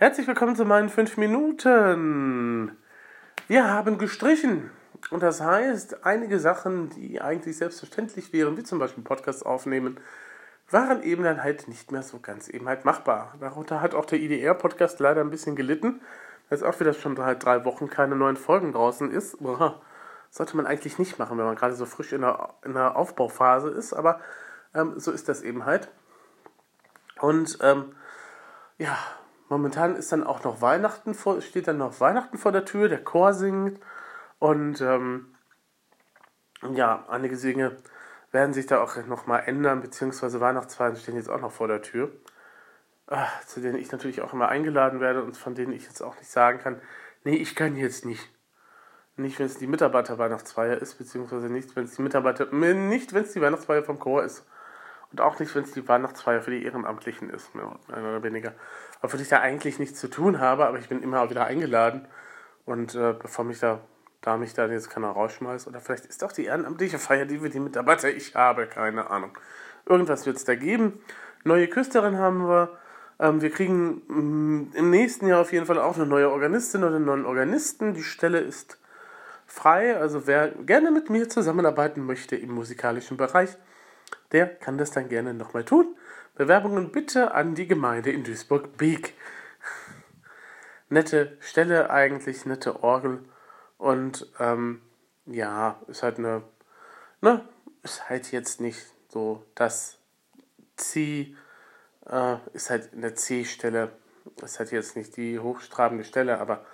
Herzlich willkommen zu meinen 5 Minuten. Wir haben gestrichen. Und das heißt, einige Sachen, die eigentlich selbstverständlich wären, wie zum Beispiel Podcasts aufnehmen, waren eben dann halt nicht mehr so ganz eben halt machbar. Darunter hat auch der IDR-Podcast leider ein bisschen gelitten. Da ist auch wieder schon halt drei Wochen keine neuen Folgen draußen ist. Boah, sollte man eigentlich nicht machen, wenn man gerade so frisch in der, in der Aufbauphase ist. Aber ähm, so ist das eben halt. Und ähm, ja, Momentan ist dann auch noch Weihnachten vor, steht dann noch Weihnachten vor der Tür, der Chor singt und ähm, ja, einige Dinge werden sich da auch nochmal ändern, beziehungsweise Weihnachtsfeiern stehen jetzt auch noch vor der Tür, äh, zu denen ich natürlich auch immer eingeladen werde und von denen ich jetzt auch nicht sagen kann, nee, ich kann jetzt nicht. Nicht, wenn es die Mitarbeiter-Weihnachtsfeier ist, beziehungsweise nicht, wenn es die Mitarbeiter, nicht, wenn es die Weihnachtsfeier vom Chor ist. Und auch nicht, wenn es die Weihnachtsfeier für die Ehrenamtlichen ist, mehr oder weniger. Obwohl ich da eigentlich nichts zu tun habe, aber ich bin immer wieder eingeladen. Und äh, bevor mich da, da mich da jetzt keiner rausschmeißt, oder vielleicht ist auch die ehrenamtliche Feier, die wir die Mitarbeiter, ich habe keine Ahnung. Irgendwas wird es da geben. Neue Küsterin haben wir. Ähm, wir kriegen mh, mm, im nächsten Jahr auf jeden Fall auch eine neue Organistin oder einen neuen Organisten. Die Stelle ist frei. Also wer gerne mit mir zusammenarbeiten möchte im musikalischen Bereich, der kann das dann gerne nochmal tun. Bewerbungen bitte an die Gemeinde in Duisburg-Beek. nette Stelle eigentlich, nette Orgel und ähm, ja, ist halt eine, ne, ist halt jetzt nicht so das C, äh, ist halt eine C-Stelle, ist halt jetzt nicht die hochstrabende Stelle, aber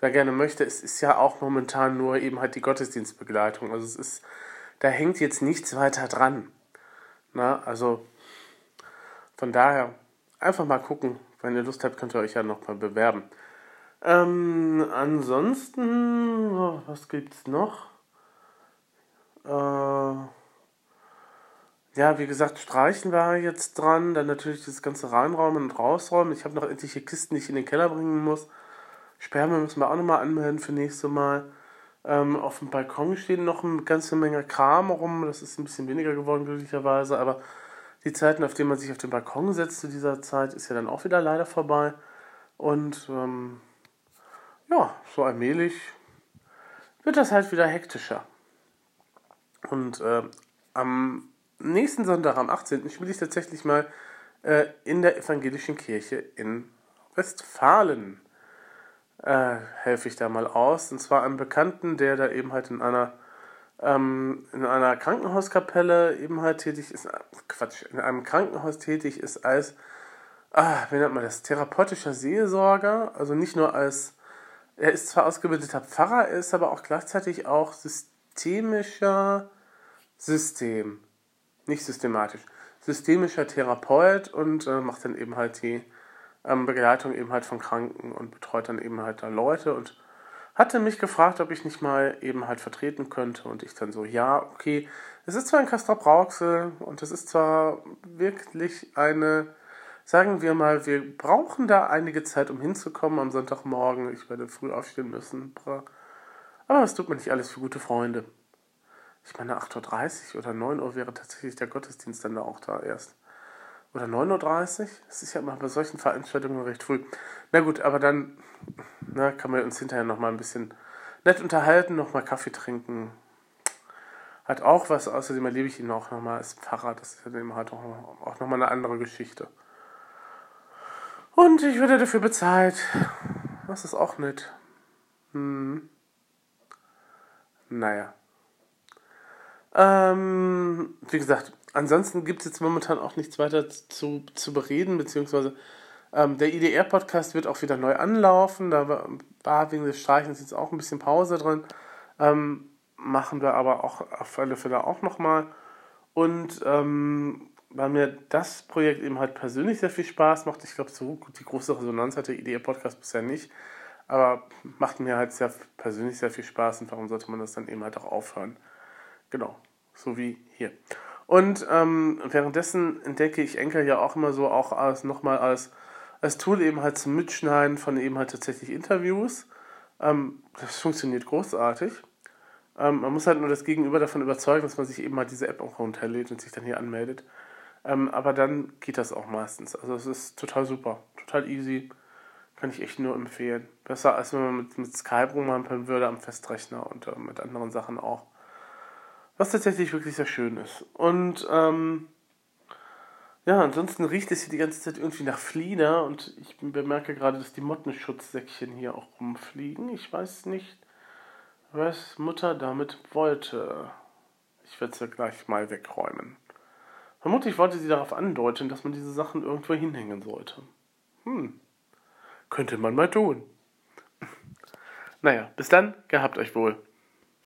wer gerne möchte, es ist ja auch momentan nur eben halt die Gottesdienstbegleitung, also es ist, da hängt jetzt nichts weiter dran. Na, also von daher einfach mal gucken. Wenn ihr Lust habt, könnt ihr euch ja noch mal bewerben. Ähm, ansonsten, was gibt's noch? Äh, ja, wie gesagt, Streichen war jetzt dran. Dann natürlich das ganze Reinräumen und Rausräumen. Ich habe noch etliche Kisten, die ich in den Keller bringen muss. Sperrmüll müssen wir auch nochmal anmelden für nächstes Mal. Ähm, auf dem Balkon stehen noch eine ganze Menge Kram rum. Das ist ein bisschen weniger geworden, glücklicherweise. Aber die Zeiten, auf denen man sich auf den Balkon setzt zu dieser Zeit, ist ja dann auch wieder leider vorbei. Und ähm, ja, so allmählich wird das halt wieder hektischer. Und äh, am nächsten Sonntag, am 18., spiele ich tatsächlich mal äh, in der evangelischen Kirche in Westfalen. Äh, helfe ich da mal aus. Und zwar einem Bekannten, der da eben halt in einer ähm, in einer Krankenhauskapelle eben halt tätig ist, Quatsch, in einem Krankenhaus tätig ist als, ah, wie nennt man das, therapeutischer Seelsorger, also nicht nur als, er ist zwar ausgebildeter Pfarrer, er ist aber auch gleichzeitig auch systemischer System, nicht systematisch, systemischer Therapeut und äh, macht dann eben halt die ähm, Begleitung eben halt von Kranken und betreut dann eben halt da Leute und hatte mich gefragt, ob ich nicht mal eben halt vertreten könnte und ich dann so, ja, okay, es ist zwar ein Castrop Rauxel und es ist zwar wirklich eine, sagen wir mal, wir brauchen da einige Zeit, um hinzukommen am Sonntagmorgen. Ich werde früh aufstehen müssen. Aber es tut mir nicht alles für gute Freunde. Ich meine, 8.30 Uhr oder 9 Uhr wäre tatsächlich der Gottesdienst dann da auch da erst. Oder 9.30 Uhr? Das ist ja immer bei solchen Veranstaltungen recht früh. Na gut, aber dann na, kann man uns hinterher nochmal ein bisschen nett unterhalten, nochmal Kaffee trinken. Hat auch was, außerdem erlebe ich ihn auch nochmal als Pfarrer. Das ist ja dann halt auch, auch nochmal eine andere Geschichte. Und ich werde dafür bezahlt. Das ist auch nett. Hm. Naja. Ähm, wie gesagt, ansonsten gibt es jetzt momentan auch nichts weiter zu, zu bereden, beziehungsweise ähm, der IDR-Podcast wird auch wieder neu anlaufen. Da war wegen des Streichens jetzt auch ein bisschen Pause drin. Ähm, machen wir aber auch auf alle Fälle auch nochmal. Und ähm, weil mir das Projekt eben halt persönlich sehr viel Spaß macht, ich glaube, so die große Resonanz hat der IDR-Podcast bisher nicht, aber macht mir halt sehr persönlich sehr viel Spaß und warum sollte man das dann eben halt auch aufhören? Genau, so wie hier. Und ähm, währenddessen entdecke ich Enker ja auch immer so auch als nochmal als, als Tool eben halt zum Mitschneiden von eben halt tatsächlich Interviews. Ähm, das funktioniert großartig. Ähm, man muss halt nur das Gegenüber davon überzeugen, dass man sich eben halt diese App auch runterlädt und sich dann hier anmeldet. Ähm, aber dann geht das auch meistens. Also es ist total super, total easy. Kann ich echt nur empfehlen. Besser als wenn man mit, mit Skype rumhampeln würde am Festrechner und äh, mit anderen Sachen auch. Was tatsächlich wirklich sehr schön ist. Und ähm, ja, ansonsten riecht es hier die ganze Zeit irgendwie nach Flieder und ich bemerke gerade, dass die Mottenschutzsäckchen hier auch rumfliegen. Ich weiß nicht, was Mutter damit wollte. Ich werde es ja gleich mal wegräumen. Vermutlich wollte sie darauf andeuten, dass man diese Sachen irgendwo hinhängen sollte. Hm, könnte man mal tun. naja, bis dann, gehabt euch wohl.